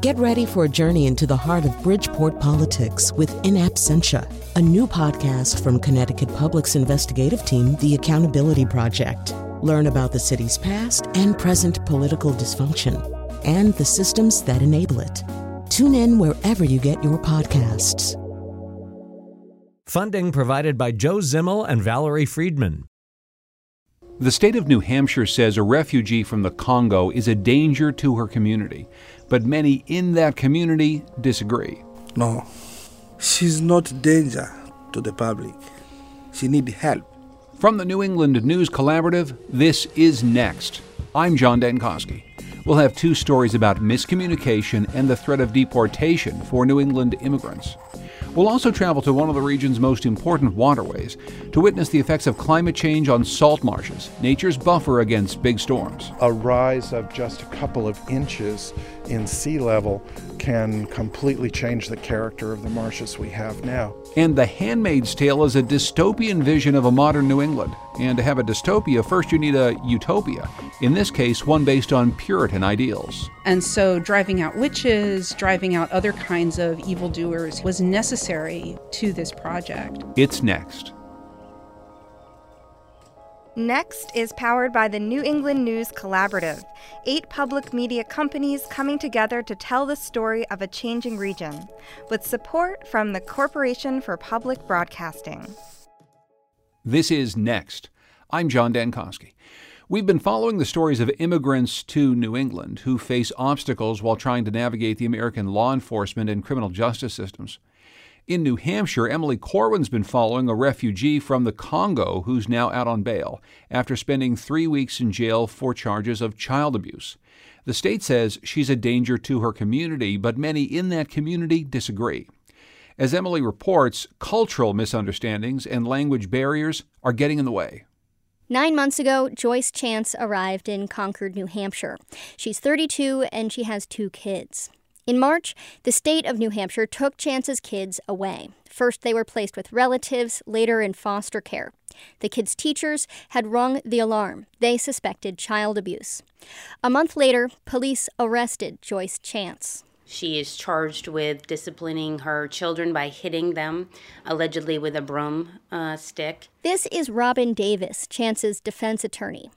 Get ready for a journey into the heart of Bridgeport politics with In Absentia, a new podcast from Connecticut Public's investigative team, The Accountability Project. Learn about the city's past and present political dysfunction and the systems that enable it. Tune in wherever you get your podcasts. Funding provided by Joe Zimmel and Valerie Friedman. The state of New Hampshire says a refugee from the Congo is a danger to her community, but many in that community disagree. No, she's not danger to the public. She need help. From the New England News Collaborative, this is Next. I'm John Dankosky. We'll have two stories about miscommunication and the threat of deportation for New England immigrants. We'll also travel to one of the region's most important waterways to witness the effects of climate change on salt marshes, nature's buffer against big storms. A rise of just a couple of inches in sea level can completely change the character of the marshes we have now. And The Handmaid's Tale is a dystopian vision of a modern New England. And to have a dystopia, first you need a utopia. In this case, one based on Puritan ideals. And so driving out witches, driving out other kinds of evildoers was necessary to this project. It's next. Next is powered by the New England News Collaborative, eight public media companies coming together to tell the story of a changing region, with support from the Corporation for Public Broadcasting. This is Next. I'm John Dankosky. We've been following the stories of immigrants to New England who face obstacles while trying to navigate the American law enforcement and criminal justice systems. In New Hampshire, Emily Corwin's been following a refugee from the Congo who's now out on bail after spending three weeks in jail for charges of child abuse. The state says she's a danger to her community, but many in that community disagree. As Emily reports, cultural misunderstandings and language barriers are getting in the way. Nine months ago, Joyce Chance arrived in Concord, New Hampshire. She's 32 and she has two kids. In March, the state of New Hampshire took Chance's kids away. First, they were placed with relatives, later in foster care. The kids' teachers had rung the alarm. They suspected child abuse. A month later, police arrested Joyce Chance. She is charged with disciplining her children by hitting them, allegedly with a broom uh, stick. This is Robin Davis, Chance's defense attorney.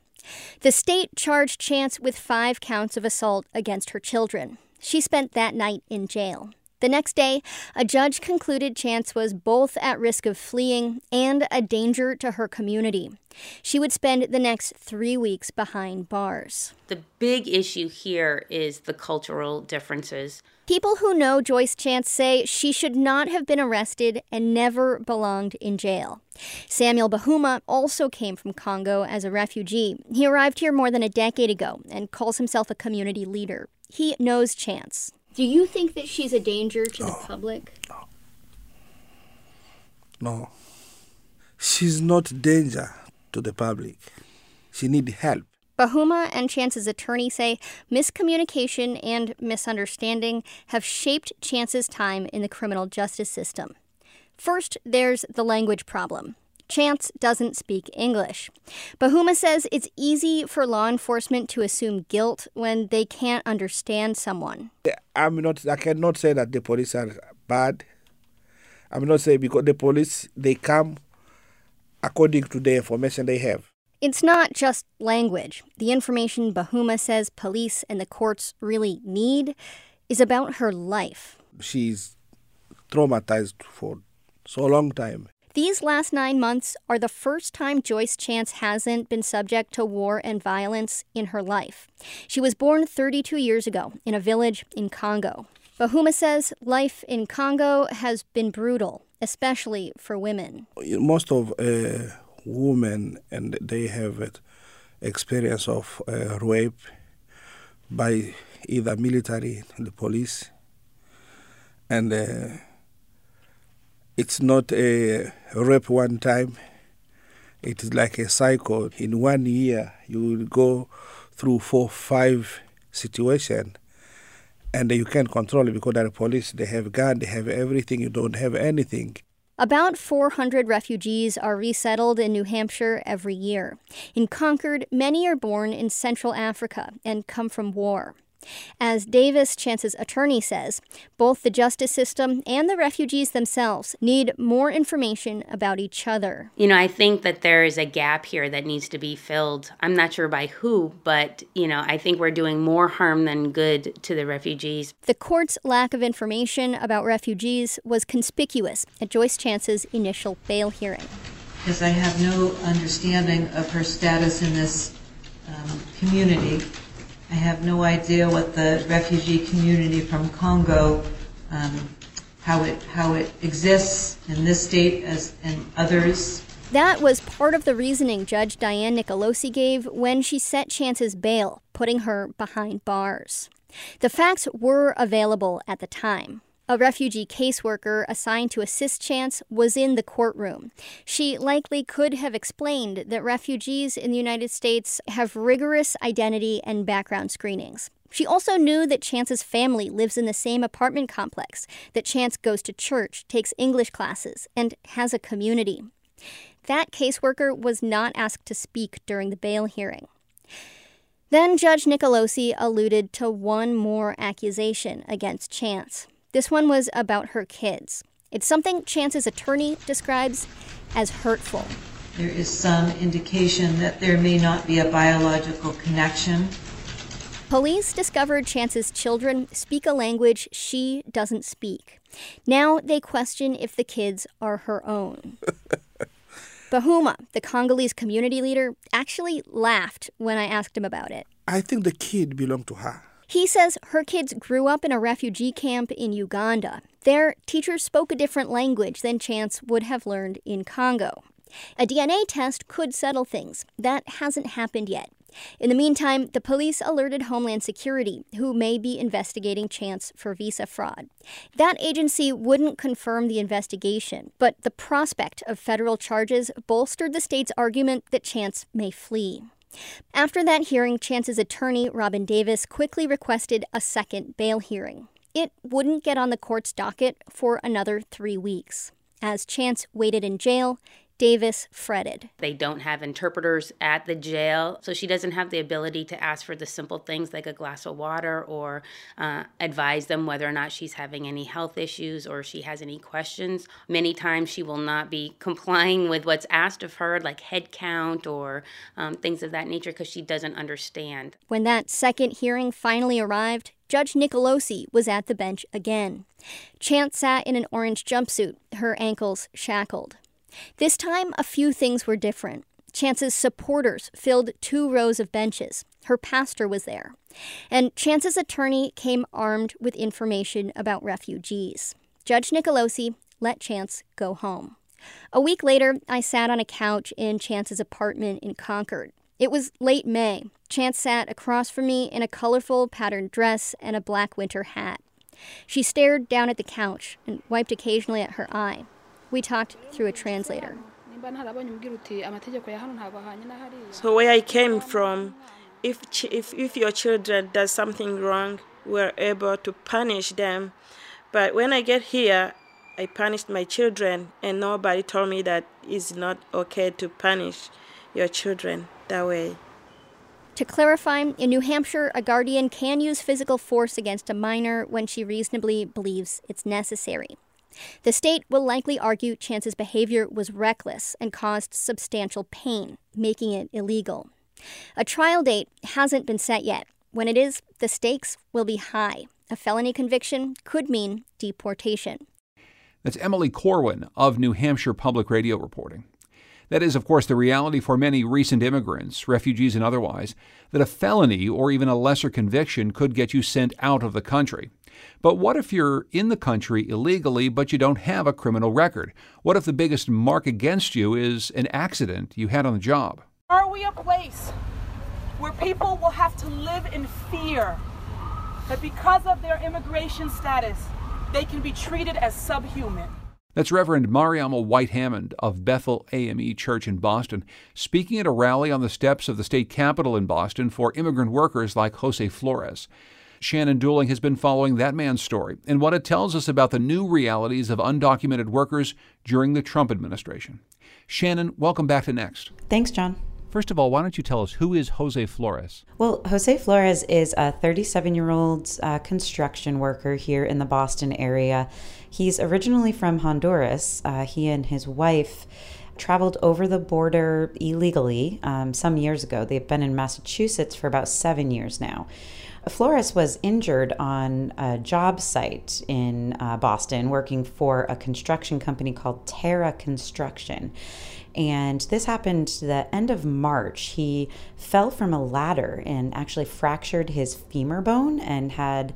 The state charged Chance with five counts of assault against her children. She spent that night in jail. The next day, a judge concluded Chance was both at risk of fleeing and a danger to her community. She would spend the next three weeks behind bars. The big issue here is the cultural differences. People who know Joyce Chance say she should not have been arrested and never belonged in jail. Samuel Bahuma also came from Congo as a refugee. He arrived here more than a decade ago and calls himself a community leader. He knows Chance. Do you think that she's a danger to no. the public? No. No. She's not danger to the public. She need help. Bahuma and Chance's attorney say miscommunication and misunderstanding have shaped Chance's time in the criminal justice system. First, there's the language problem. Chance doesn't speak English. Bahuma says it's easy for law enforcement to assume guilt when they can't understand someone. I'm not. I cannot say that the police are bad. I'm not saying because the police they come according to the information they have. It's not just language. The information Bahuma says police and the courts really need is about her life. She's traumatized for so long time. These last nine months are the first time Joyce Chance hasn't been subject to war and violence in her life. She was born 32 years ago in a village in Congo. Bahuma says life in Congo has been brutal, especially for women. Most of uh, women and they have experience of uh, rape by either military, the police, and. Uh, it's not a rape one time. It is like a cycle. In one year, you will go through four, five situations, and you can't control it because the police, they have gun, they have everything. You don't have anything. About 400 refugees are resettled in New Hampshire every year. In Concord, many are born in Central Africa and come from war. As Davis, Chance's attorney, says, both the justice system and the refugees themselves need more information about each other. You know, I think that there is a gap here that needs to be filled. I'm not sure by who, but, you know, I think we're doing more harm than good to the refugees. The court's lack of information about refugees was conspicuous at Joyce Chance's initial bail hearing. Because I have no understanding of her status in this um, community. I have no idea what the refugee community from Congo, um, how it how it exists in this state as in others. That was part of the reasoning Judge Diane Nicolosi gave when she set Chance's bail, putting her behind bars. The facts were available at the time. A refugee caseworker assigned to assist Chance was in the courtroom. She likely could have explained that refugees in the United States have rigorous identity and background screenings. She also knew that Chance's family lives in the same apartment complex, that Chance goes to church, takes English classes, and has a community. That caseworker was not asked to speak during the bail hearing. Then Judge Nicolosi alluded to one more accusation against Chance. This one was about her kids. It's something Chance's attorney describes as hurtful. There is some indication that there may not be a biological connection. Police discovered Chance's children speak a language she doesn't speak. Now they question if the kids are her own. Bahuma, the Congolese community leader, actually laughed when I asked him about it. I think the kid belonged to her. He says her kids grew up in a refugee camp in Uganda. There, teachers spoke a different language than Chance would have learned in Congo. A DNA test could settle things. That hasn't happened yet. In the meantime, the police alerted Homeland Security, who may be investigating Chance for visa fraud. That agency wouldn't confirm the investigation, but the prospect of federal charges bolstered the state's argument that Chance may flee. After that hearing, Chance's attorney, Robin Davis, quickly requested a second bail hearing. It wouldn't get on the court's docket for another three weeks. As Chance waited in jail, Davis fretted. They don't have interpreters at the jail, so she doesn't have the ability to ask for the simple things like a glass of water or uh, advise them whether or not she's having any health issues or she has any questions. Many times she will not be complying with what's asked of her, like head count or um, things of that nature, because she doesn't understand. When that second hearing finally arrived, Judge Nicolosi was at the bench again. Chance sat in an orange jumpsuit, her ankles shackled. This time, a few things were different. Chance's supporters filled two rows of benches. Her pastor was there. And Chance's attorney came armed with information about refugees. Judge Nicolosi let Chance go home. A week later, I sat on a couch in Chance's apartment in Concord. It was late May. Chance sat across from me in a colorful patterned dress and a black winter hat. She stared down at the couch and wiped occasionally at her eye. We talked through a translator. So where I came from, if, if, if your children does something wrong, we're able to punish them. But when I get here, I punished my children, and nobody told me that it's not okay to punish your children that way. To clarify, in New Hampshire, a guardian can use physical force against a minor when she reasonably believes it's necessary. The state will likely argue Chance's behavior was reckless and caused substantial pain, making it illegal. A trial date hasn't been set yet. When it is, the stakes will be high. A felony conviction could mean deportation. That's Emily Corwin of New Hampshire Public Radio reporting. That is, of course, the reality for many recent immigrants, refugees and otherwise, that a felony or even a lesser conviction could get you sent out of the country. But what if you're in the country illegally but you don't have a criminal record? What if the biggest mark against you is an accident you had on the job? Are we a place where people will have to live in fear that because of their immigration status, they can be treated as subhuman? That's Reverend Mariama White Hammond of Bethel AME Church in Boston, speaking at a rally on the steps of the state capitol in Boston for immigrant workers like Jose Flores. Shannon Dooling has been following that man's story and what it tells us about the new realities of undocumented workers during the Trump administration. Shannon, welcome back to Next. Thanks, John. First of all, why don't you tell us who is Jose Flores? Well, Jose Flores is a 37 year old uh, construction worker here in the Boston area. He's originally from Honduras. Uh, he and his wife traveled over the border illegally um, some years ago. They've been in Massachusetts for about seven years now. Flores was injured on a job site in uh, Boston working for a construction company called Terra Construction. And this happened the end of March. He fell from a ladder and actually fractured his femur bone and had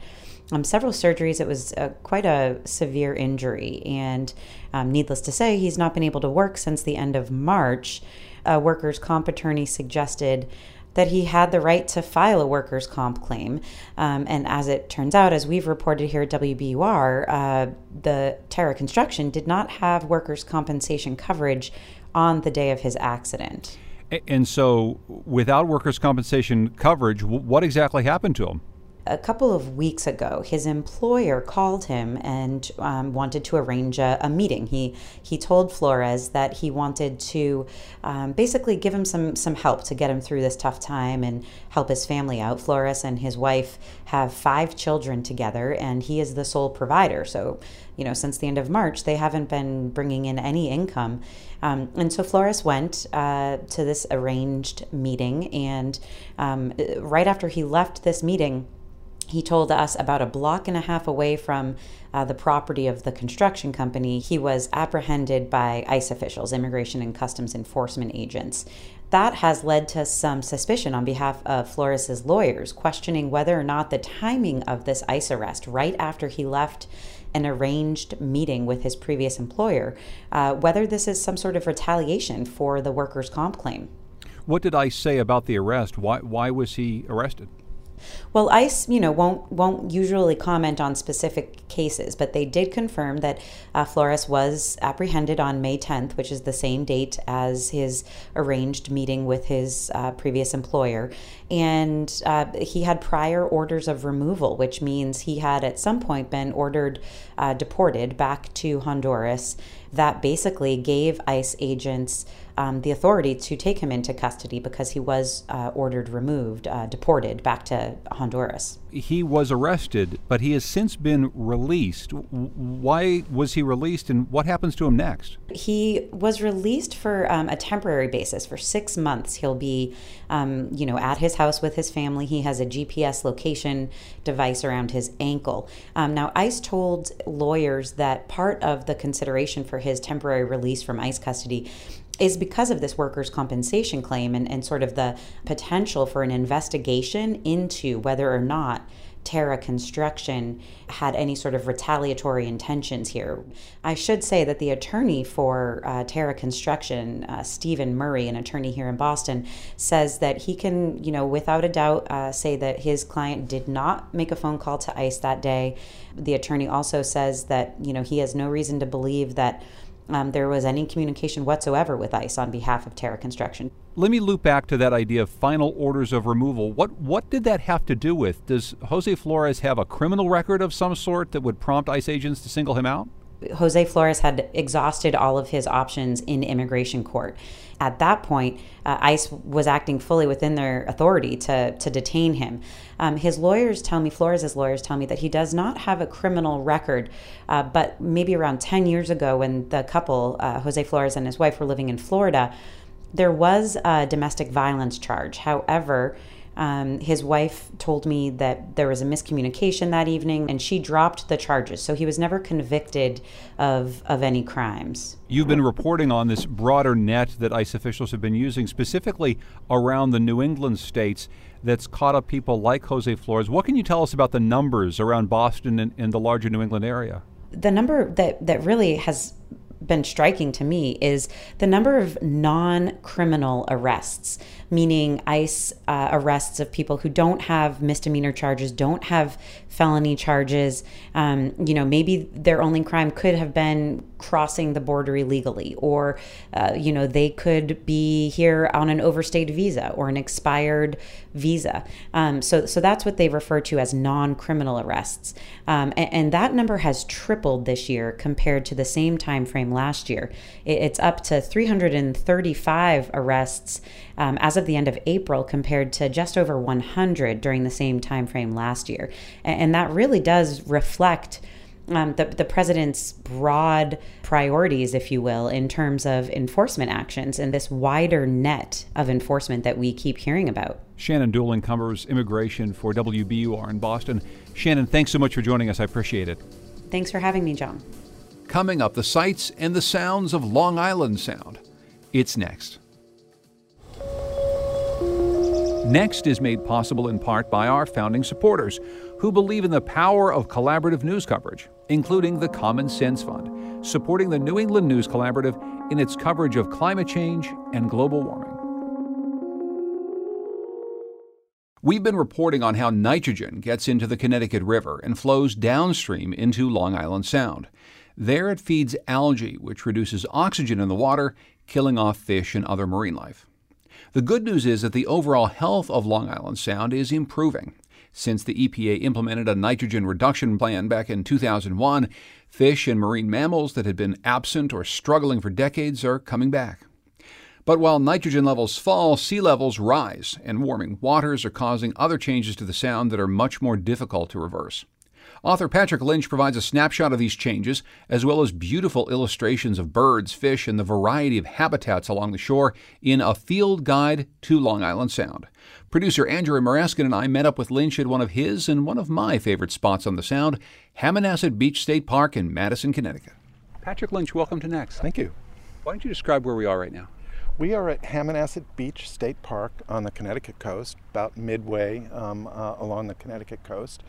um, several surgeries. It was uh, quite a severe injury. And um, needless to say, he's not been able to work since the end of March. A workers' comp attorney suggested that he had the right to file a workers' comp claim. Um, and as it turns out, as we've reported here at WBUR, uh, the Terra Construction did not have workers' compensation coverage on the day of his accident. And so, without workers' compensation coverage, what exactly happened to him? A couple of weeks ago, his employer called him and um, wanted to arrange a, a, meeting. He he told Flores that he wanted to um, basically give him some some help to get him through this tough time and help his family out. Flores and his wife have five children together, and he is the sole provider. So, you know, since the end of March, they haven't been bringing in any income. Um, and so Flores went uh, to this arranged meeting, and um, right after he left this meeting he told us about a block and a half away from uh, the property of the construction company, he was apprehended by ICE officials, Immigration and Customs Enforcement agents. That has led to some suspicion on behalf of Flores's lawyers, questioning whether or not the timing of this ICE arrest, right after he left an arranged meeting with his previous employer, uh, whether this is some sort of retaliation for the workers' comp claim. What did ICE say about the arrest? Why, why was he arrested? Well, ICE, you know, won't won't usually comment on specific cases, but they did confirm that uh, Flores was apprehended on May 10th, which is the same date as his arranged meeting with his uh, previous employer, and uh, he had prior orders of removal, which means he had at some point been ordered uh, deported back to Honduras. That basically gave ICE agents um, the authority to take him into custody because he was uh, ordered removed, uh, deported back to Honduras. He was arrested, but he has since been released. Why was he released, and what happens to him next? He was released for um, a temporary basis for six months. He'll be, um, you know, at his house with his family. He has a GPS location device around his ankle. Um, now, ICE told lawyers that part of the consideration for his temporary release from ICE custody is because of this workers' compensation claim and, and sort of the potential for an investigation into whether or not Terra Construction had any sort of retaliatory intentions here. I should say that the attorney for uh, Terra Construction, uh, Stephen Murray, an attorney here in Boston, says that he can, you know, without a doubt, uh, say that his client did not make a phone call to ICE that day. The attorney also says that, you know, he has no reason to believe that um, there was any communication whatsoever with ICE on behalf of Terra Construction. Let me loop back to that idea of final orders of removal. What what did that have to do with? Does Jose Flores have a criminal record of some sort that would prompt ICE agents to single him out? Jose Flores had exhausted all of his options in immigration court. At that point, uh, ICE was acting fully within their authority to, to detain him. Um, his lawyers tell me, Flores' lawyers tell me, that he does not have a criminal record, uh, but maybe around 10 years ago, when the couple, uh, Jose Flores and his wife, were living in Florida, there was a domestic violence charge. However, um, his wife told me that there was a miscommunication that evening and she dropped the charges. So he was never convicted of, of any crimes. You've been reporting on this broader net that ICE officials have been using, specifically around the New England states, that's caught up people like Jose Flores. What can you tell us about the numbers around Boston and, and the larger New England area? The number that, that really has been striking to me is the number of non criminal arrests, meaning ICE uh, arrests of people who don't have misdemeanor charges, don't have felony charges. Um, you know, maybe their only crime could have been crossing the border illegally, or, uh, you know, they could be here on an overstayed visa or an expired visa. Um, so, so that's what they refer to as non criminal arrests. Um, and, and that number has tripled this year compared to the same time frame last year. It's up to 335 arrests um, as of the end of April compared to just over 100 during the same time frame last year. And that really does reflect um, the, the president's broad priorities, if you will, in terms of enforcement actions and this wider net of enforcement that we keep hearing about. Shannon Dooling covers immigration for WBUR in Boston. Shannon, thanks so much for joining us. I appreciate it. Thanks for having me, John. Coming up, the sights and the sounds of Long Island Sound. It's next. Next is made possible in part by our founding supporters who believe in the power of collaborative news coverage, including the Common Sense Fund, supporting the New England News Collaborative in its coverage of climate change and global warming. We've been reporting on how nitrogen gets into the Connecticut River and flows downstream into Long Island Sound. There it feeds algae, which reduces oxygen in the water, killing off fish and other marine life. The good news is that the overall health of Long Island Sound is improving. Since the EPA implemented a nitrogen reduction plan back in 2001, fish and marine mammals that had been absent or struggling for decades are coming back. But while nitrogen levels fall, sea levels rise, and warming waters are causing other changes to the sound that are much more difficult to reverse. Author Patrick Lynch provides a snapshot of these changes, as well as beautiful illustrations of birds, fish, and the variety of habitats along the shore in A Field Guide to Long Island Sound. Producer Andrew Maraskin and I met up with Lynch at one of his and one of my favorite spots on the Sound, Hammonasset Beach State Park in Madison, Connecticut. Patrick Lynch, welcome to Next. Thank you. Why don't you describe where we are right now? We are at Hammonasset Beach State Park on the Connecticut coast, about midway um, uh, along the Connecticut coast.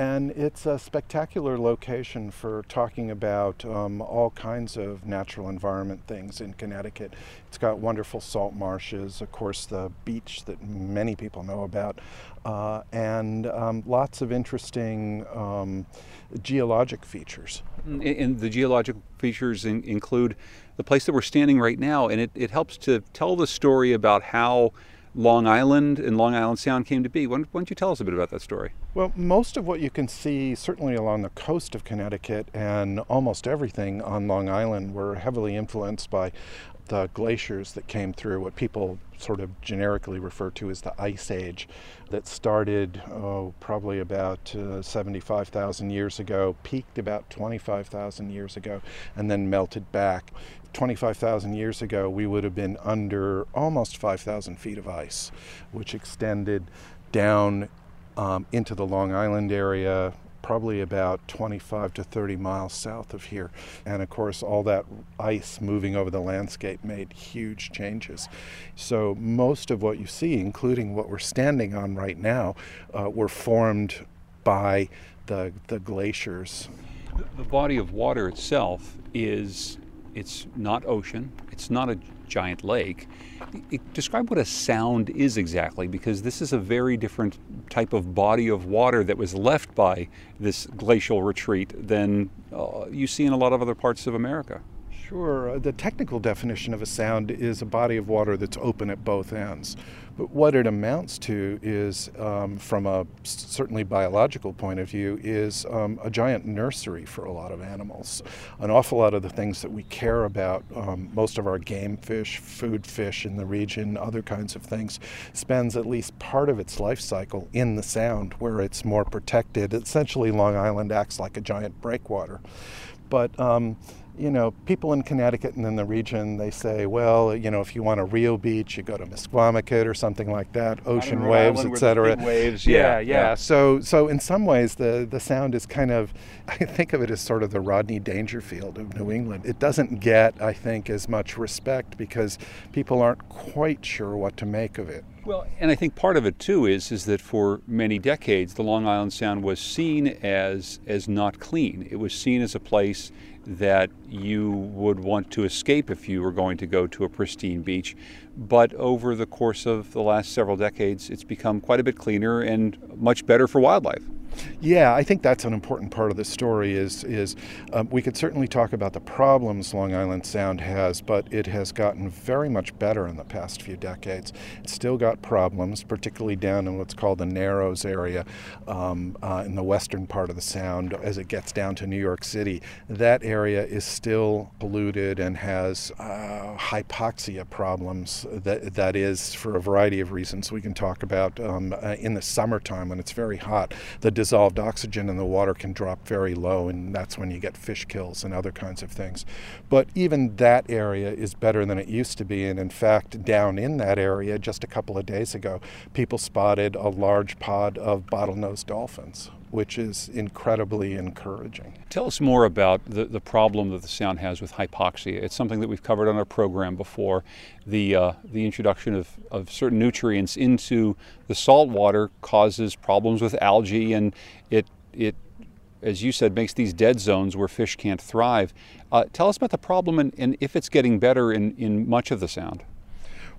And it's a spectacular location for talking about um, all kinds of natural environment things in Connecticut. It's got wonderful salt marshes, of course, the beach that many people know about, uh, and um, lots of interesting um, geologic features. And, and the geologic features in, include the place that we're standing right now, and it, it helps to tell the story about how Long Island and Long Island Sound came to be. Why don't, you tell us a bit about that story? Well, most of what you can see, certainly along the coast of Connecticut and almost everything on Long Island, were heavily influenced by the glaciers that came through, what people sort of generically refer to as the Ice Age, that started oh, probably about uh, 75,000 years ago, peaked about 25,000 years ago, and then melted back. 25,000 years ago, we would have been under almost 5,000 feet of ice, which extended down um, into the Long Island area, probably about 25 to 30 miles south of here. And of course, all that ice moving over the landscape made huge changes. So, most of what you see, including what we're standing on right now, uh, were formed by the, the glaciers. The body of water itself is it's not ocean. It's not a giant lake. Describe what a sound is exactly, because this is a very different type of body of water that was left by this glacial retreat than uh, you see in a lot of other parts of America. Sure. Uh, the technical definition of a sound is a body of water that's open at both ends. But what it amounts to is, um, from a certainly biological point of view, is um, a giant nursery for a lot of animals. An awful lot of the things that we care about, um, most of our game fish, food fish in the region, other kinds of things, spends at least part of its life cycle in the sound where it's more protected. Essentially, Long Island acts like a giant breakwater. But um, you know, people in Connecticut and in the region, they say, well, you know, if you want a real beach, you go to Misquamicut or something like that, ocean waves, etc. Waves, yeah, yeah, yeah, So, so in some ways, the the sound is kind of, I think of it as sort of the Rodney Dangerfield of New England. It doesn't get, I think, as much respect because people aren't quite sure what to make of it. Well, and I think part of it too is is that for many decades, the Long Island Sound was seen as as not clean. It was seen as a place that you would want to escape if you were going to go to a pristine beach. But over the course of the last several decades, it's become quite a bit cleaner and much better for wildlife. Yeah, I think that's an important part of the story. Is is um, we could certainly talk about the problems Long Island Sound has, but it has gotten very much better in the past few decades. It's still got problems, particularly down in what's called the Narrows area, um, uh, in the western part of the Sound. As it gets down to New York City, that area is still polluted and has uh, hypoxia problems. That that is for a variety of reasons we can talk about. Um, uh, in the summertime when it's very hot, the dissolved oxygen in the water can drop very low, and that's when you get fish kills and other kinds of things. But even that area is better than it used to be, and in fact, down in that area just a couple of days ago, people spotted a large pod of bottlenose dolphins which is incredibly encouraging. Tell us more about the, the problem that the sound has with hypoxia. It's something that we've covered on our program before. The, uh, the introduction of, of certain nutrients into the salt water causes problems with algae, and it, it, as you said, makes these dead zones where fish can't thrive. Uh, tell us about the problem and, and if it's getting better in, in much of the sound.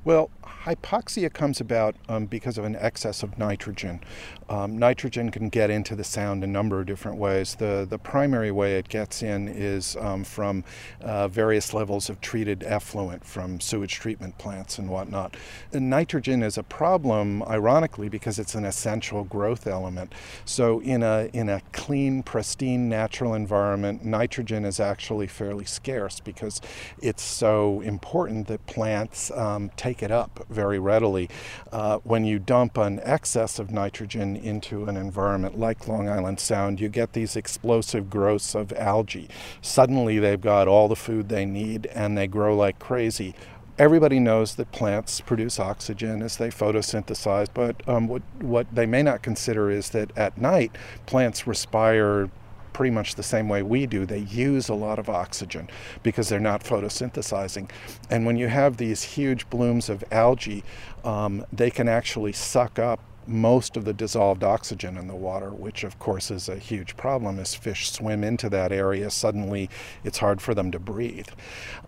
Well, hypoxia comes about um, because of an excess of nitrogen. Um, nitrogen can get into the sound a number of different ways. The, the primary way it gets in is um, from uh, various levels of treated effluent from sewage treatment plants and whatnot. And nitrogen is a problem, ironically, because it's an essential growth element. So, in a, in a clean, pristine, natural environment, nitrogen is actually fairly scarce because it's so important that plants um, take it up very readily. Uh, when you dump an excess of nitrogen into an environment like Long Island Sound, you get these explosive growths of algae. Suddenly they've got all the food they need and they grow like crazy. Everybody knows that plants produce oxygen as they photosynthesize, but um, what, what they may not consider is that at night plants respire pretty much the same way we do. They use a lot of oxygen because they're not photosynthesizing. And when you have these huge blooms of algae, um, they can actually suck up most of the dissolved oxygen in the water, which of course is a huge problem as fish swim into that area. Suddenly it's hard for them to breathe.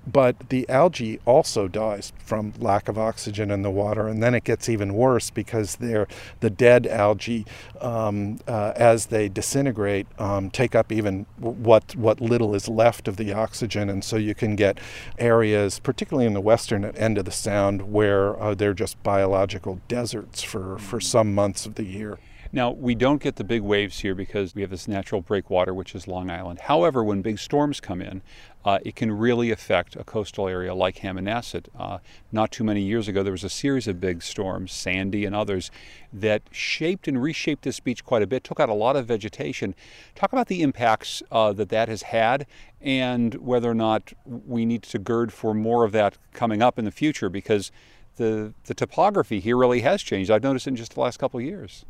But the algae also dies from lack of oxygen in the water, and then it gets even worse because they're, the dead algae, um, uh, as they disintegrate, um, take up even what, what little is left of the oxygen. And so you can get areas, particularly in the western end of the sound, where uh, they're just biological deserts for, for some some months of the year. Now, we don't get the big waves here because we have this natural breakwater, which is Long Island. However, when big storms come in, uh, it can really affect a coastal area like Hammonasset. Uh, not too many years ago, there was a series of big storms, Sandy and others, that shaped and reshaped this beach quite a bit, took out a lot of vegetation. Talk about the impacts uh, that that has had and whether or not we need to gird for more of that coming up in the future because the, the topography here really has changed. I've noticed in just the last couple of years.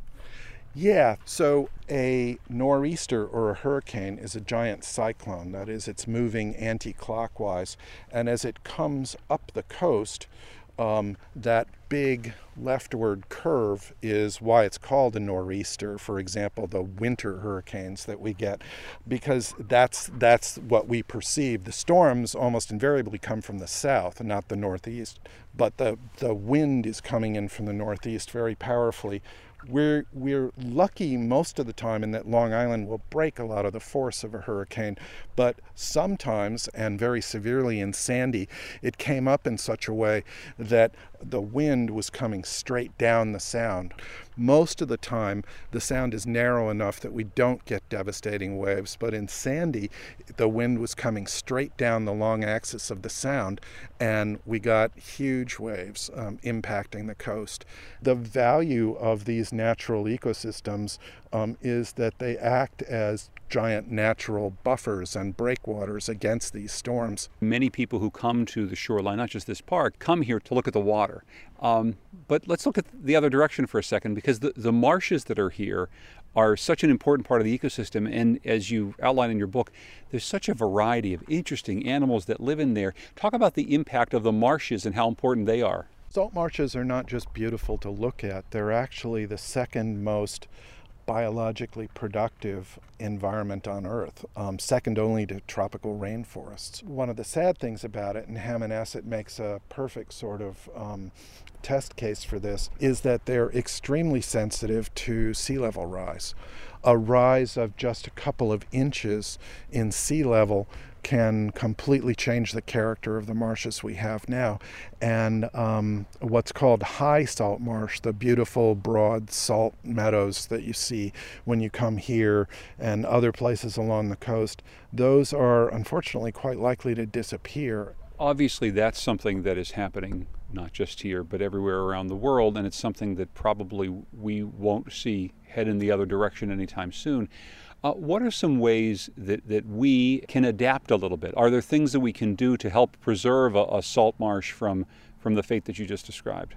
Yeah, so a nor'easter or a hurricane is a giant cyclone. That is, it's moving anti clockwise. And as it comes up the coast, um, that big leftward curve is why it's called a nor'easter. For example, the winter hurricanes that we get, because that's that's what we perceive. The storms almost invariably come from the south, not the northeast, but the the wind is coming in from the northeast very powerfully, we're we're lucky most of the time in that Long Island will break a lot of the force of a hurricane, but sometimes and very severely in Sandy, it came up in such a way that the wind was coming straight down the sound. Most of the time, the sound is narrow enough that we don't get devastating waves, but in Sandy, the wind was coming straight down the long axis of the sound, and we got huge waves um, impacting the coast. The value of these natural ecosystems um, is that they act as giant natural buffers and breakwaters against these storms. Many people who come to the shoreline, not just this park, come here to look at the water. Um, but let's look at the other direction for a second because the, the marshes that are here are such an important part of the ecosystem. And as you outline in your book, there's such a variety of interesting animals that live in there. Talk about the impact of the marshes and how important they are. Salt marshes are not just beautiful to look at, they're actually the second most biologically productive environment on Earth, um, second only to tropical rainforests. One of the sad things about it, and Hammonasset makes a perfect sort of um, test case for this is that they're extremely sensitive to sea level rise. A rise of just a couple of inches in sea level can completely change the character of the marshes we have now. And um, what's called high salt marsh, the beautiful broad salt meadows that you see when you come here and other places along the coast, those are unfortunately quite likely to disappear. Obviously, that's something that is happening not just here, but everywhere around the world, and it's something that probably we won't see head in the other direction anytime soon. Uh, what are some ways that, that we can adapt a little bit? Are there things that we can do to help preserve a, a salt marsh from, from the fate that you just described?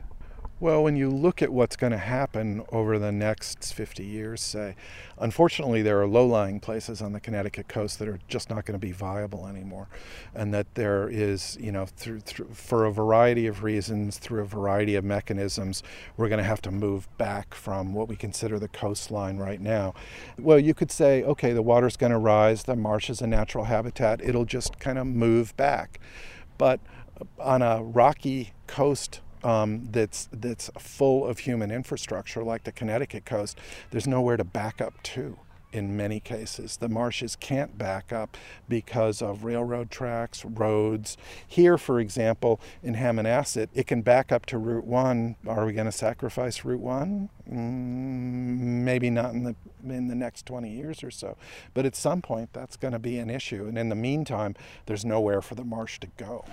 Well, when you look at what's going to happen over the next 50 years, say, unfortunately, there are low lying places on the Connecticut coast that are just not going to be viable anymore. And that there is, you know, through, through, for a variety of reasons, through a variety of mechanisms, we're going to have to move back from what we consider the coastline right now. Well, you could say, okay, the water's going to rise, the marsh is a natural habitat, it'll just kind of move back. But on a rocky coast um, that's that's full of human infrastructure like the Connecticut coast, there's nowhere to back up to. In many cases, the marshes can't back up because of railroad tracks, roads. Here, for example, in Hammonasset, it can back up to Route One. Are we going to sacrifice Route One? Mm, maybe not in the in the next 20 years or so, but at some point that's going to be an issue. And in the meantime, there's nowhere for the marsh to go.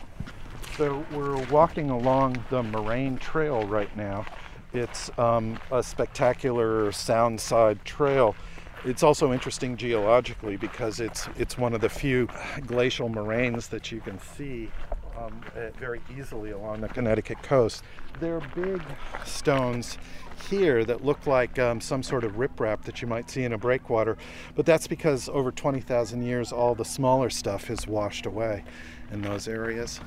So we're walking along the Moraine Trail right now. It's um, a spectacular soundside trail. It's also interesting geologically because it's it's one of the few glacial moraines that you can see um, eh, very easily along the Connecticut coast. There are big stones here that look like um, some sort of riprap that you might see in a breakwater, but that's because over 20,000 years all the smaller stuff is washed away in those areas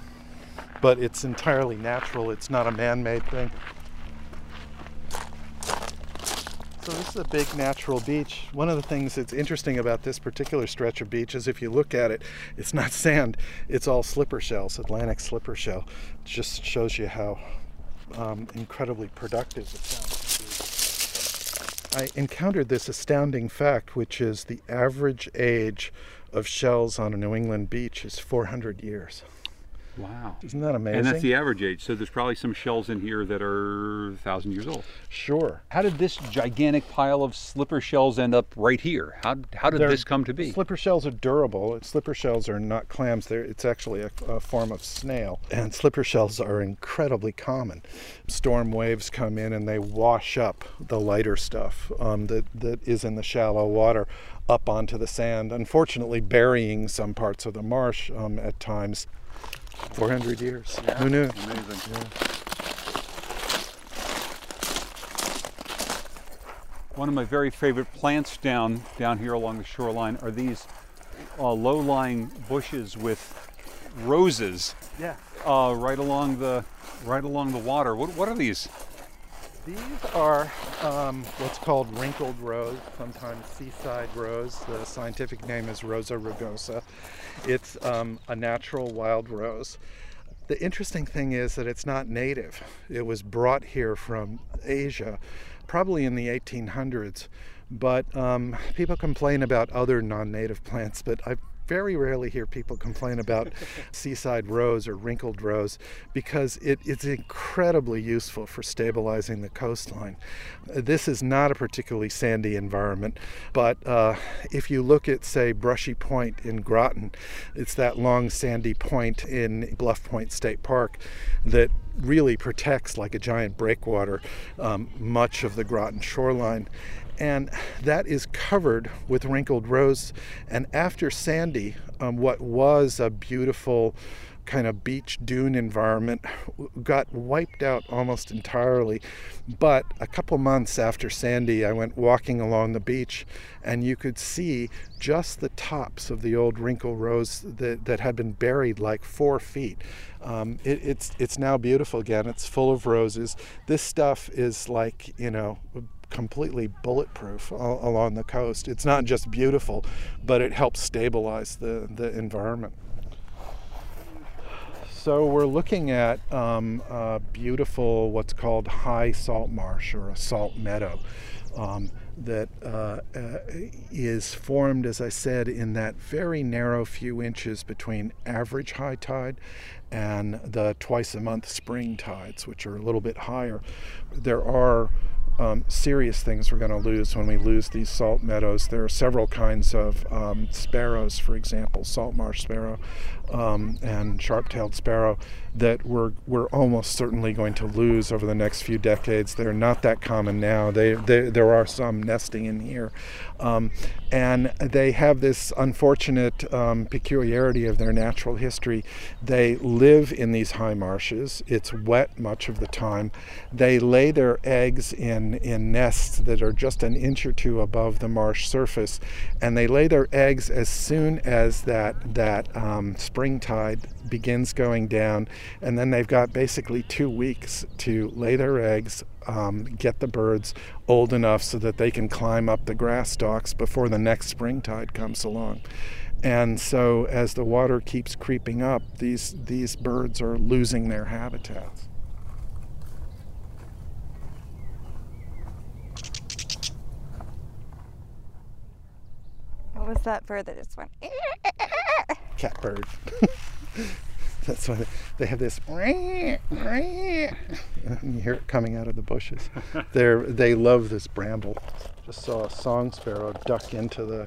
but it's entirely natural. It's not a man made thing. So this is a big natural beach. One of the things that's interesting about this particular stretch of beach is if you look at it, it's not sand, it's all slipper shells, Atlantic slipper shell. It just shows you how um, incredibly productive it sounds. I encountered this astounding fact, which is the average age of shells on a New England beach is 400 years. Wow. Isn't that amazing? And that's the average age. So there's probably some shells in here that are 1,000 years old. Sure. How did this gigantic pile of slipper shells end up right here? How, how did They're, this come to be? Slipper shells are durable. Slipper shells are not clams. They're, it's actually a, a form of snail. And slipper shells are incredibly common. Storm waves come in and they wash up the lighter stuff um, that, that is in the shallow water up onto the sand, unfortunately burying some parts of the marsh um, at times. 400 years. Yeah. Who knew? Amazing. Yeah. One of my very favorite plants down down here along the shoreline are these uh, low-lying bushes with roses. Yeah. Uh, right along the right along the water. What what are these? These are um, what's called wrinkled rose, sometimes seaside rose. The scientific name is Rosa rugosa. It's um, a natural wild rose. The interesting thing is that it's not native. It was brought here from Asia, probably in the 1800s. But um, people complain about other non native plants, but I've very rarely hear people complain about seaside rose or wrinkled rose because it, it's incredibly useful for stabilizing the coastline. This is not a particularly sandy environment, but uh, if you look at, say, Brushy Point in Groton, it's that long sandy point in Bluff Point State Park that really protects, like a giant breakwater, um, much of the Groton shoreline and that is covered with wrinkled rose. And after Sandy, um, what was a beautiful kind of beach dune environment got wiped out almost entirely. But a couple months after Sandy, I went walking along the beach and you could see just the tops of the old wrinkle rose that, that had been buried like four feet. Um, it, it's, it's now beautiful again. It's full of roses. This stuff is like, you know, completely bulletproof along the coast. It's not just beautiful, but it helps stabilize the, the environment. So we're looking at um, a beautiful, what's called high salt marsh or a salt meadow. Um, that uh, uh, is formed, as I said, in that very narrow few inches between average high tide and the twice a month spring tides, which are a little bit higher. There are um, serious things we're going to lose when we lose these salt meadows. There are several kinds of um, sparrows, for example, salt marsh sparrow um, and sharp-tailed sparrow, that we're we're almost certainly going to lose over the next few decades. They're not that common now. They, they there are some nesting in here, um, and they have this unfortunate um, peculiarity of their natural history. They live in these high marshes. It's wet much of the time. They lay their eggs in in nests that are just an inch or two above the marsh surface, and they lay their eggs as soon as that that um, spring tide begins going down, and then they've got basically two weeks to lay their eggs, um, get the birds old enough so that they can climb up the grass stalks before the next spring tide comes along. And so, as the water keeps creeping up, these, these birds are losing their habitats. What was that bird that just went? Catbird. That's why they have this. you hear it coming out of the bushes. They they love this bramble. Just saw a song sparrow duck into the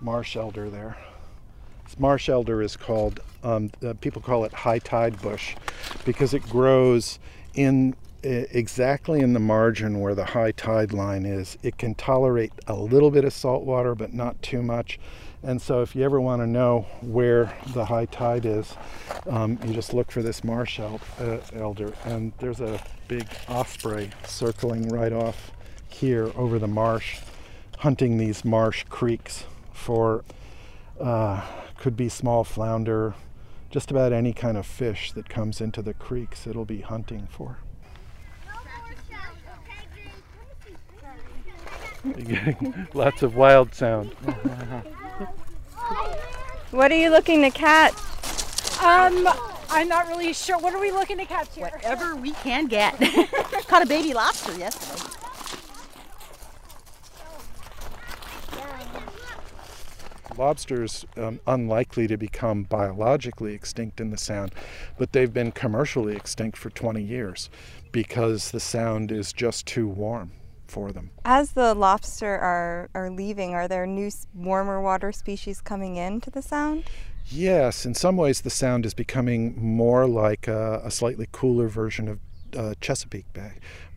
marsh elder there. This marsh elder is called. Um, uh, people call it high tide bush because it grows in exactly in the margin where the high tide line is. It can tolerate a little bit of salt water, but not too much. And so, if you ever want to know where the high tide is, um, you just look for this marsh el- uh, elder. And there's a big osprey circling right off here over the marsh, hunting these marsh creeks for uh, could be small flounder, just about any kind of fish that comes into the creeks, it'll be hunting for. You're getting lots of wild sound. What are you looking to catch? Um, I'm not really sure. What are we looking to catch here? Whatever we can get. Caught a baby lobster yesterday. Lobsters um, unlikely to become biologically extinct in the sound, but they've been commercially extinct for 20 years because the sound is just too warm for them. As the lobster are, are leaving, are there new warmer water species coming into the sound? Yes, in some ways the sound is becoming more like a, a slightly cooler version of uh, Chesapeake Bay.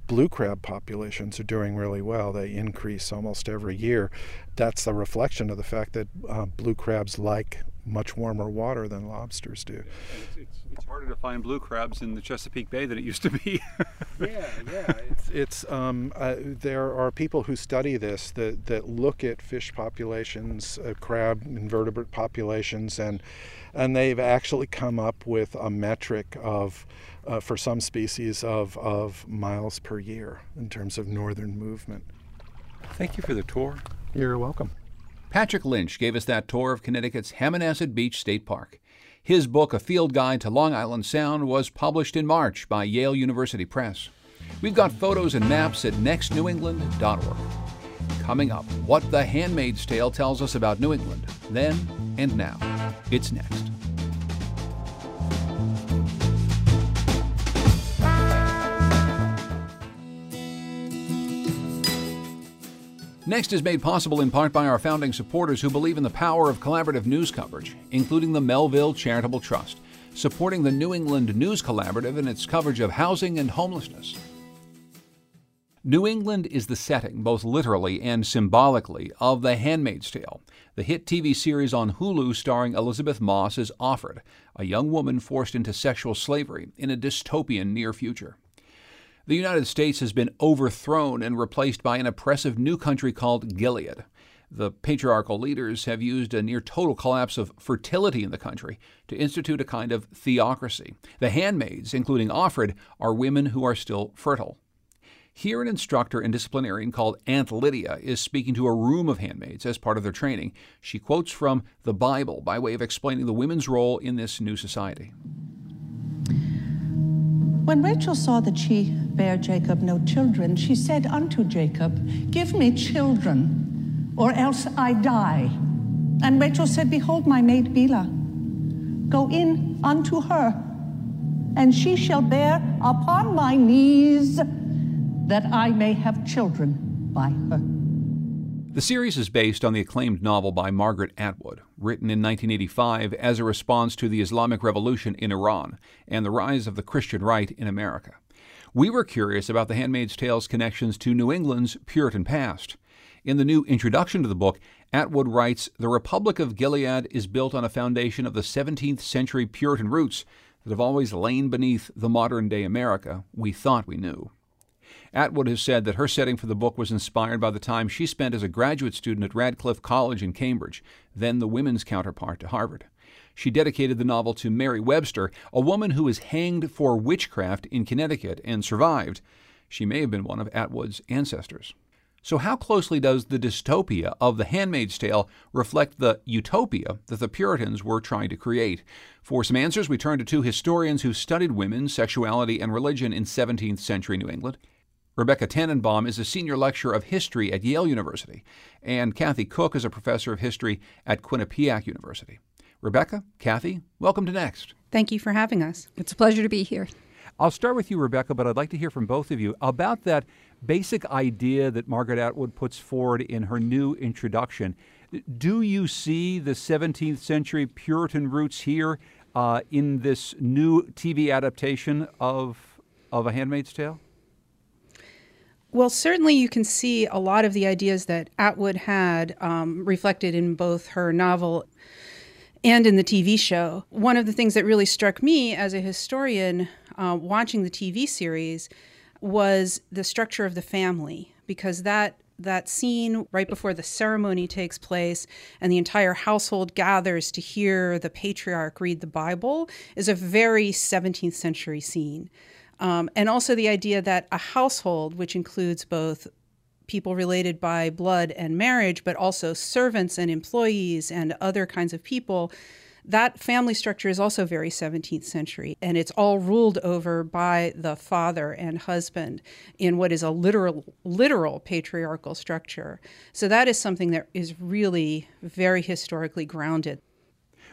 Blue crab populations are doing really well. They increase almost every year. That's a reflection of the fact that uh, blue crabs like much warmer water than lobsters do. It's, it's, it's, harder to find blue crabs in the Chesapeake Bay than it used to be. yeah, yeah. It's, it's um, uh, there are people who study this that, that look at fish populations, uh, crab invertebrate populations, and and they've actually come up with a metric of uh, for some species of, of miles per year in terms of northern movement. Thank you for the tour. You're welcome. Patrick Lynch gave us that tour of Connecticut's Hammonasset Beach State Park. His book, A Field Guide to Long Island Sound, was published in March by Yale University Press. We've got photos and maps at nextnewengland.org. Coming up, what The Handmaid's Tale tells us about New England, then and now. It's next. Next is made possible in part by our founding supporters who believe in the power of collaborative news coverage, including the Melville Charitable Trust, supporting the New England News Collaborative in its coverage of housing and homelessness. New England is the setting, both literally and symbolically, of The Handmaid's Tale, the hit TV series on Hulu starring Elisabeth Moss as Offred, a young woman forced into sexual slavery in a dystopian near future. The United States has been overthrown and replaced by an oppressive new country called Gilead. The patriarchal leaders have used a near total collapse of fertility in the country to institute a kind of theocracy. The handmaids, including Offred, are women who are still fertile. Here, an instructor and disciplinarian called Aunt Lydia is speaking to a room of handmaids as part of their training. She quotes from the Bible by way of explaining the women's role in this new society. When Rachel saw that she bare Jacob no children, she said unto Jacob, Give me children, or else I die. And Rachel said, Behold, my maid Bilhah. Go in unto her, and she shall bear upon my knees, that I may have children by her. The series is based on the acclaimed novel by Margaret Atwood, written in 1985 as a response to the Islamic Revolution in Iran and the rise of the Christian right in America. We were curious about The Handmaid's Tale's connections to New England's Puritan past. In the new introduction to the book, Atwood writes The Republic of Gilead is built on a foundation of the 17th century Puritan roots that have always lain beneath the modern day America we thought we knew. Atwood has said that her setting for the book was inspired by the time she spent as a graduate student at Radcliffe College in Cambridge, then the women's counterpart to Harvard. She dedicated the novel to Mary Webster, a woman who was hanged for witchcraft in Connecticut and survived. She may have been one of Atwood's ancestors. So, how closely does the dystopia of The Handmaid's Tale reflect the utopia that the Puritans were trying to create? For some answers, we turn to two historians who studied women, sexuality, and religion in 17th century New England. Rebecca Tannenbaum is a senior lecturer of history at Yale University, and Kathy Cook is a professor of history at Quinnipiac University. Rebecca, Kathy, welcome to Next. Thank you for having us. It's a pleasure to be here. I'll start with you, Rebecca, but I'd like to hear from both of you about that basic idea that Margaret Atwood puts forward in her new introduction. Do you see the 17th century Puritan roots here uh, in this new TV adaptation of, of A Handmaid's Tale? Well, certainly you can see a lot of the ideas that Atwood had um, reflected in both her novel and in the TV show. One of the things that really struck me as a historian uh, watching the TV series was the structure of the family, because that that scene right before the ceremony takes place and the entire household gathers to hear the patriarch read the Bible is a very 17th century scene. Um, and also the idea that a household, which includes both people related by blood and marriage, but also servants and employees and other kinds of people, that family structure is also very 17th century. And it's all ruled over by the father and husband in what is a literal, literal patriarchal structure. So that is something that is really very historically grounded.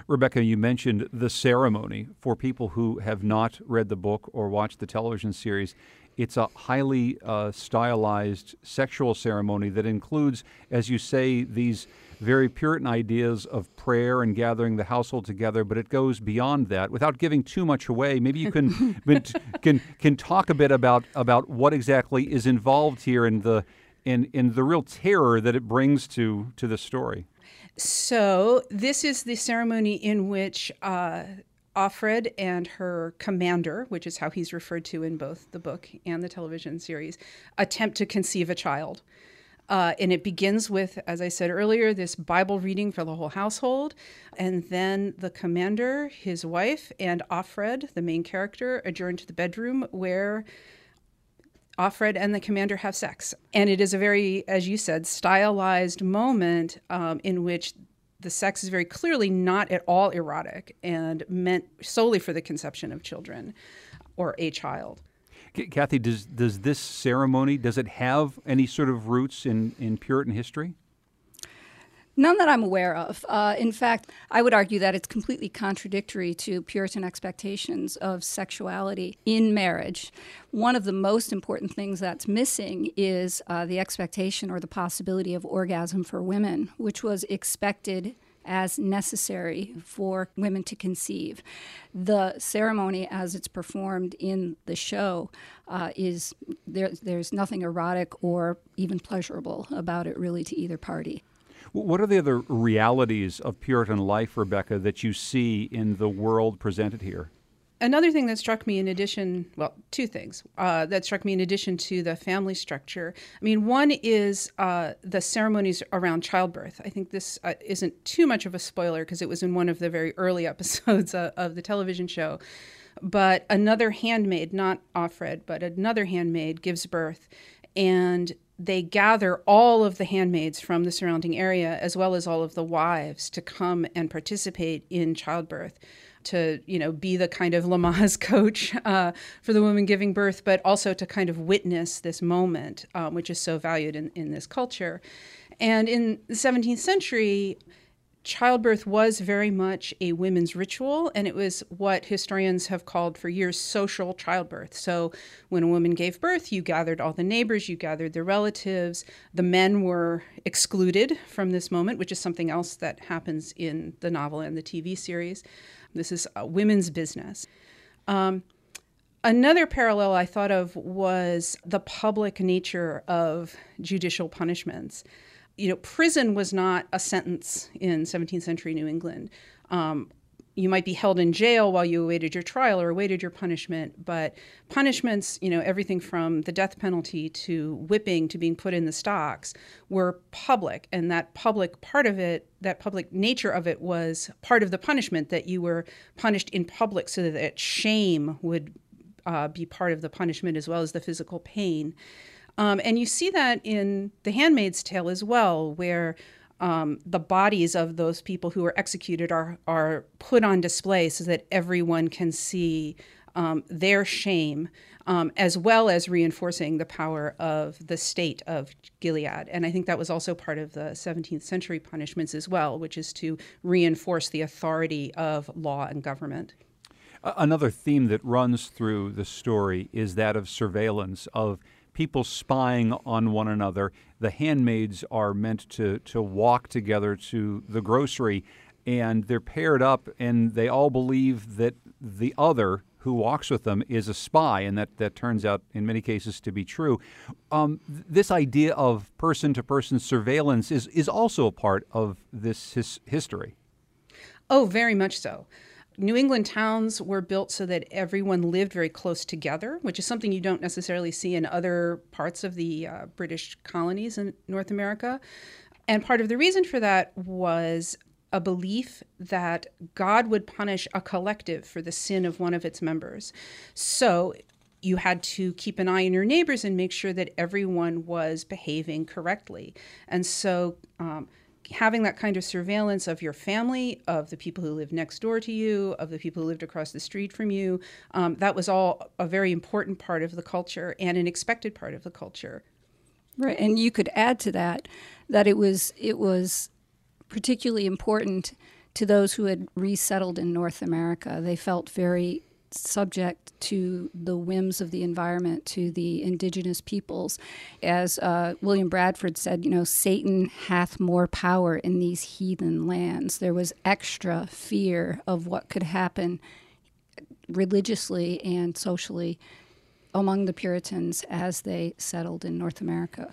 Rebecca, you mentioned the ceremony. For people who have not read the book or watched the television series, it's a highly uh, stylized sexual ceremony that includes, as you say, these very Puritan ideas of prayer and gathering the household together, but it goes beyond that. Without giving too much away, maybe you can can can talk a bit about about what exactly is involved here in the in in the real terror that it brings to to the story. So this is the ceremony in which uh, Offred and her commander, which is how he's referred to in both the book and the television series, attempt to conceive a child. Uh, and it begins with, as I said earlier, this Bible reading for the whole household. And then the commander, his wife, and Offred, the main character, adjourn to the bedroom where Offred and the commander have sex. And it is a very, as you said, stylized moment um, in which the sex is very clearly not at all erotic and meant solely for the conception of children or a child. Kathy, does does this ceremony does it have any sort of roots in, in Puritan history? None that I'm aware of. Uh, in fact, I would argue that it's completely contradictory to Puritan expectations of sexuality in marriage. One of the most important things that's missing is uh, the expectation or the possibility of orgasm for women, which was expected as necessary for women to conceive. The ceremony, as it's performed in the show, uh, is there, there's nothing erotic or even pleasurable about it, really, to either party. What are the other realities of Puritan life, Rebecca, that you see in the world presented here? Another thing that struck me, in addition, well, two things uh, that struck me in addition to the family structure. I mean, one is uh, the ceremonies around childbirth. I think this uh, isn't too much of a spoiler because it was in one of the very early episodes of the television show. But another handmaid, not Offred, but another handmaid, gives birth, and they gather all of the handmaids from the surrounding area, as well as all of the wives, to come and participate in childbirth to you know be the kind of Lamaze coach uh, for the woman giving birth, but also to kind of witness this moment, um, which is so valued in, in this culture. And in the 17th century, childbirth was very much a women's ritual, and it was what historians have called for years social childbirth. So, when a woman gave birth, you gathered all the neighbors, you gathered the relatives. The men were excluded from this moment, which is something else that happens in the novel and the TV series. This is a women's business. Um, Another parallel I thought of was the public nature of judicial punishments you know, prison was not a sentence in 17th century New England. Um, you might be held in jail while you awaited your trial or awaited your punishment, but punishments, you know, everything from the death penalty to whipping to being put in the stocks were public. And that public part of it, that public nature of it was part of the punishment that you were punished in public so that shame would uh, be part of the punishment as well as the physical pain. Um, and you see that in The Handmaid's Tale as well, where um, the bodies of those people who are executed are, are put on display so that everyone can see um, their shame, um, as well as reinforcing the power of the state of Gilead. And I think that was also part of the 17th century punishments as well, which is to reinforce the authority of law and government. Another theme that runs through the story is that of surveillance, of people spying on one another. The handmaids are meant to, to walk together to the grocery, and they're paired up, and they all believe that the other who walks with them is a spy, and that, that turns out in many cases to be true. Um, this idea of person to person surveillance is, is also a part of this his, history. Oh, very much so. New England towns were built so that everyone lived very close together, which is something you don't necessarily see in other parts of the uh, British colonies in North America. And part of the reason for that was a belief that God would punish a collective for the sin of one of its members. So you had to keep an eye on your neighbors and make sure that everyone was behaving correctly. And so, um, having that kind of surveillance of your family, of the people who live next door to you, of the people who lived across the street from you, um, that was all a very important part of the culture and an expected part of the culture. Right, and you could add to that that it was it was particularly important to those who had resettled in North America. They felt very subject to the whims of the environment, to the indigenous peoples. As uh, William Bradford said, you know, Satan hath more power in these heathen lands. There was extra fear of what could happen religiously and socially among the Puritans as they settled in North America.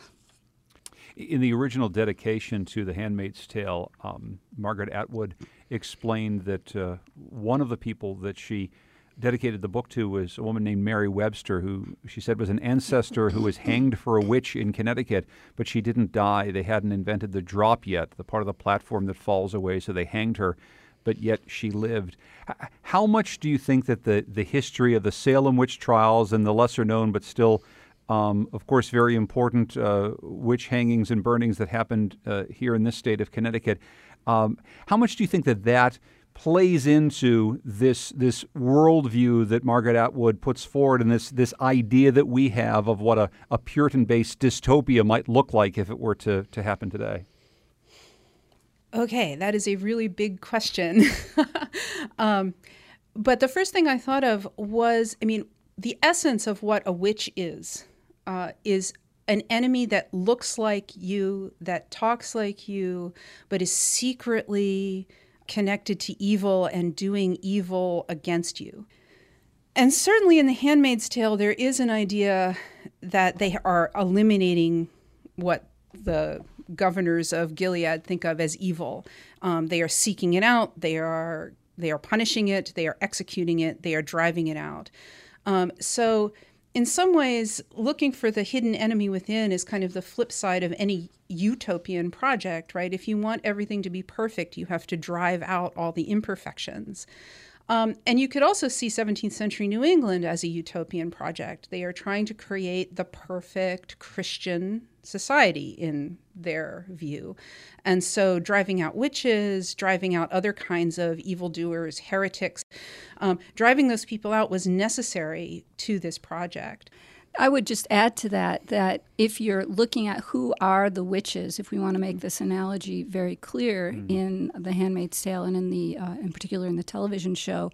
In the original dedication to The Handmaid's Tale, um, Margaret Atwood explained that uh, one of the people that she dedicated the book to was a woman named Mary Webster, who she said was an ancestor who was hanged for a witch in Connecticut, but she didn't die. They hadn't invented the drop yet, the part of the platform that falls away, so they hanged her, but yet she lived. How much do you think that the, the history of the Salem witch trials and the lesser known but still um, of course, very important uh, witch hangings and burnings that happened uh, here in this state of Connecticut. Um, how much do you think that that plays into this this worldview that Margaret Atwood puts forward and this this idea that we have of what a, a Puritan based dystopia might look like if it were to, to happen today? Okay, that is a really big question. um, but the first thing I thought of was I mean, the essence of what a witch is uh, is an enemy that looks like you, that talks like you, but is secretly connected to evil and doing evil against you. And certainly in The Handmaid's Tale, there is an idea that they are eliminating what the governors of Gilead think of as evil. Um, they are seeking it out. They are they are punishing it. They are executing it. They are driving it out. Um, so in some ways, looking for the hidden enemy within is kind of the flip side of any utopian project, right? If you want everything to be perfect, you have to drive out all the imperfections. Um, and you could also see 17th century New England as a utopian project. They are trying to create the perfect Christian society in their view. And so, driving out witches, driving out other kinds of evildoers, heretics, um, driving those people out was necessary to this project. I would just add to that that if you're looking at who are the witches, if we want to make this analogy very clear mm. in The Handmaid's Tale and in the, uh, in particular in the television show,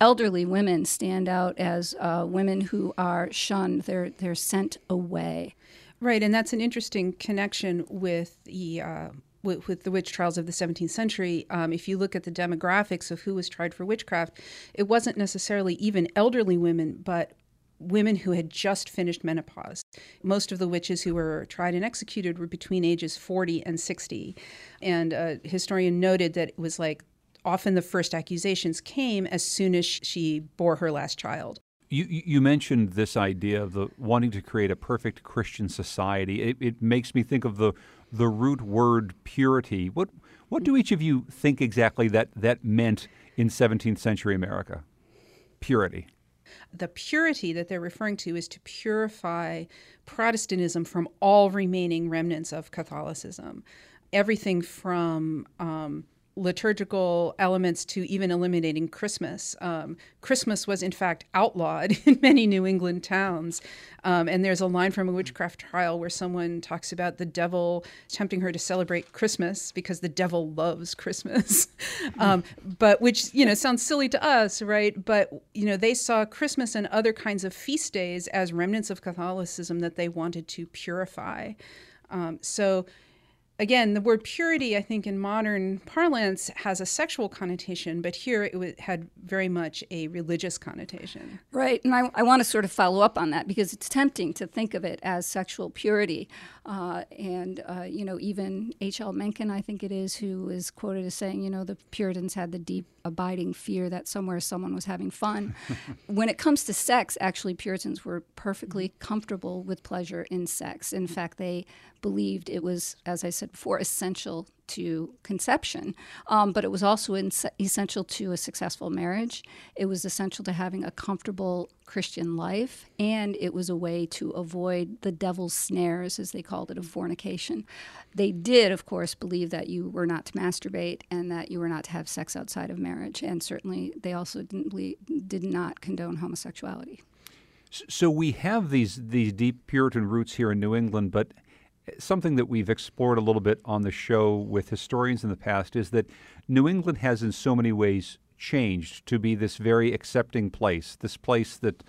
elderly women stand out as uh, women who are shunned. They're they're sent away. Right, and that's an interesting connection with the. Uh, with, with, the witch trials of the 17th century, um, if you look at the demographics of who was tried for witchcraft, it wasn't necessarily even elderly women, but women who had just finished menopause. Most of the witches who were tried and executed were between ages 40 and 60. And a historian noted that it was like often the first accusations came as soon as she bore her last child. You, you mentioned this idea of the wanting to create a perfect Christian society. It, it makes me think of the the root word purity. What what do each of you think exactly that that meant in 17th century America? Purity. The purity that they're referring to is to purify Protestantism from all remaining remnants of Catholicism. Everything from um, liturgical elements to even eliminating Christmas. Um, Christmas was, in fact, outlawed in many New England towns. Um, and there's a line from a witchcraft trial where someone talks about the devil tempting her to celebrate Christmas because the devil loves Christmas. um, but which, you know, sounds silly to us, right? But, you know, they saw Christmas and other kinds of feast days as remnants of Catholicism that they wanted to purify. Um, so, again, the word purity, I think, in modern parlance has a sexual connotation, but here it w- had very much a religious connotation. Right. And I, I want to sort of follow up on that because it's tempting to think of it as sexual purity. Uh, and, uh, you know, even H.L. Mencken, I think it is, who is quoted as saying, you know, the Puritans had the deep, abiding fear that somewhere someone was having fun. when it comes to sex, actually, Puritans were perfectly comfortable with pleasure in sex. In fact, they believed it was, as I said before, essential to conception, um, but it was also in- essential to a successful marriage. It was essential to having a comfortable Christian life, and it was a way to avoid the devil's snares, as they called it, of fornication. They did, of course, believe that you were not to masturbate and that you were not to have sex outside of marriage, and certainly they also didn't believe, did not condone homosexuality. So we have these these deep Puritan roots here in New England, but something that we've explored a little bit on the show with historians in the past is that New England has, in so many ways, changed to be this very accepting place, this place that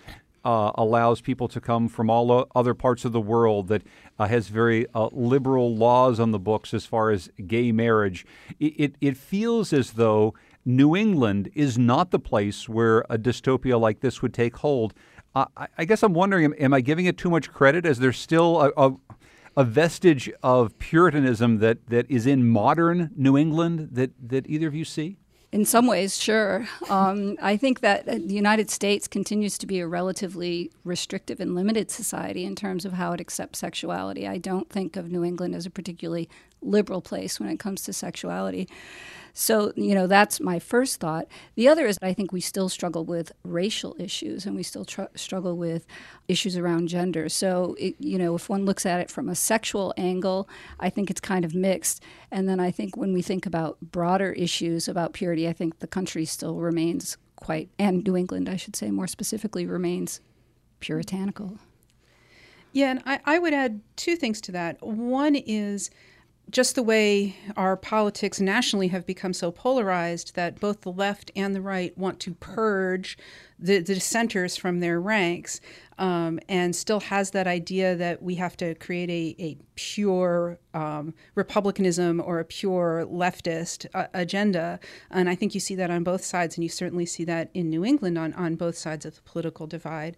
uh, allows people to come from all other parts of the world, that uh, has very uh, liberal laws on the books as far as gay marriage. It, it, it, feels as though New England is not the place where a dystopia like this would take hold. I, I guess I'm wondering, am, am, I giving it too much credit? Is there still a, a a vestige of Puritanism that, that is in modern New England that, that either of you see? In some ways, sure. Um, I think that uh, the United States continues to be a relatively restrictive and limited society in terms of how it accepts sexuality. I don't think of New England as a particularly liberal place when it comes to sexuality. So, you know, that's my first thought. The other is I think we still struggle with racial issues and we still tr- struggle with issues around gender. So, it, you know, if one looks at it from a sexual angle, I think it's kind of mixed. And then I think when we think about broader issues about purity, I think the country still remains quite, and New England, I should say more specifically, remains puritanical. Yeah, and I, I would add two things to that. One is just the way our politics nationally have become so polarized that both the left and the right want to purge the, the dissenters from their ranks um, and still has that idea that we have to create a, a pure um, republicanism or a pure leftist uh, agenda. And I think you see that on both sides, and you certainly see that in New England on, on both sides of the political divide.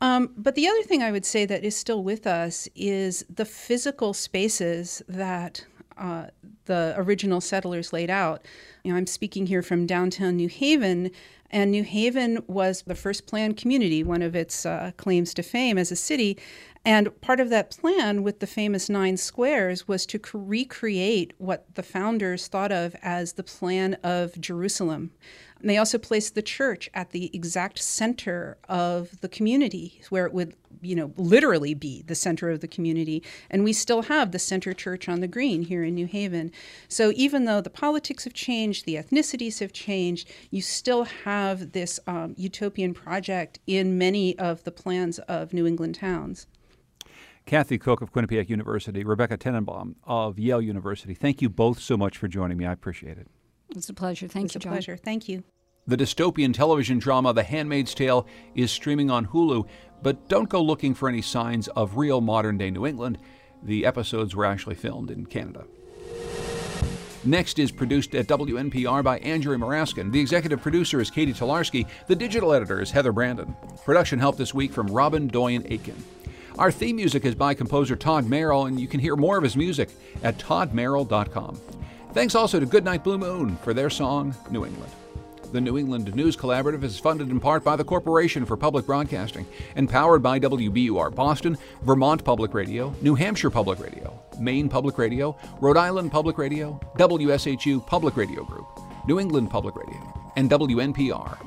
Um, but the other thing I would say that is still with us is the physical spaces that uh, the original settlers laid out. You know, I'm speaking here from downtown New Haven, and New Haven was the first planned community, one of its uh, claims to fame as a city. And part of that plan with the famous nine squares was to recreate what the founders thought of as the plan of Jerusalem. And they also placed the church at the exact center of the community, where it would, you know, literally be the center of the community. And we still have the center church on the green here in New Haven. So even though the politics have changed, the ethnicities have changed, you still have this um, utopian project in many of the plans of New England towns. Kathy Cook of Quinnipiac University, Rebecca Tannenbaum of Yale University. Thank you both so much for joining me. I appreciate it. It's a pleasure. Thank it's you, a John. pleasure. Thank you. The dystopian television drama The Handmaid's Tale is streaming on Hulu, but don't go looking for any signs of real modern day New England. The episodes were actually filmed in Canada. Next is produced at WNPR by Andrew Maraskin. The executive producer is Catie Talarski. The digital editor is Heather Brandon. Production help this week from Robyn Doyon-Aitken. Our theme music is by composer Todd Merrill, and you can hear more of his music at toddmerrill.com. Thanks also to Goodnight Blue Moon for their song, New England. The New England News Collaborative is funded in part by the Corporation for Public Broadcasting and powered by WBUR Boston, Vermont Public Radio, New Hampshire Public Radio, Maine Public Radio, Rhode Island Public Radio, WSHU Public Radio Group, New England Public Radio, and WNPR.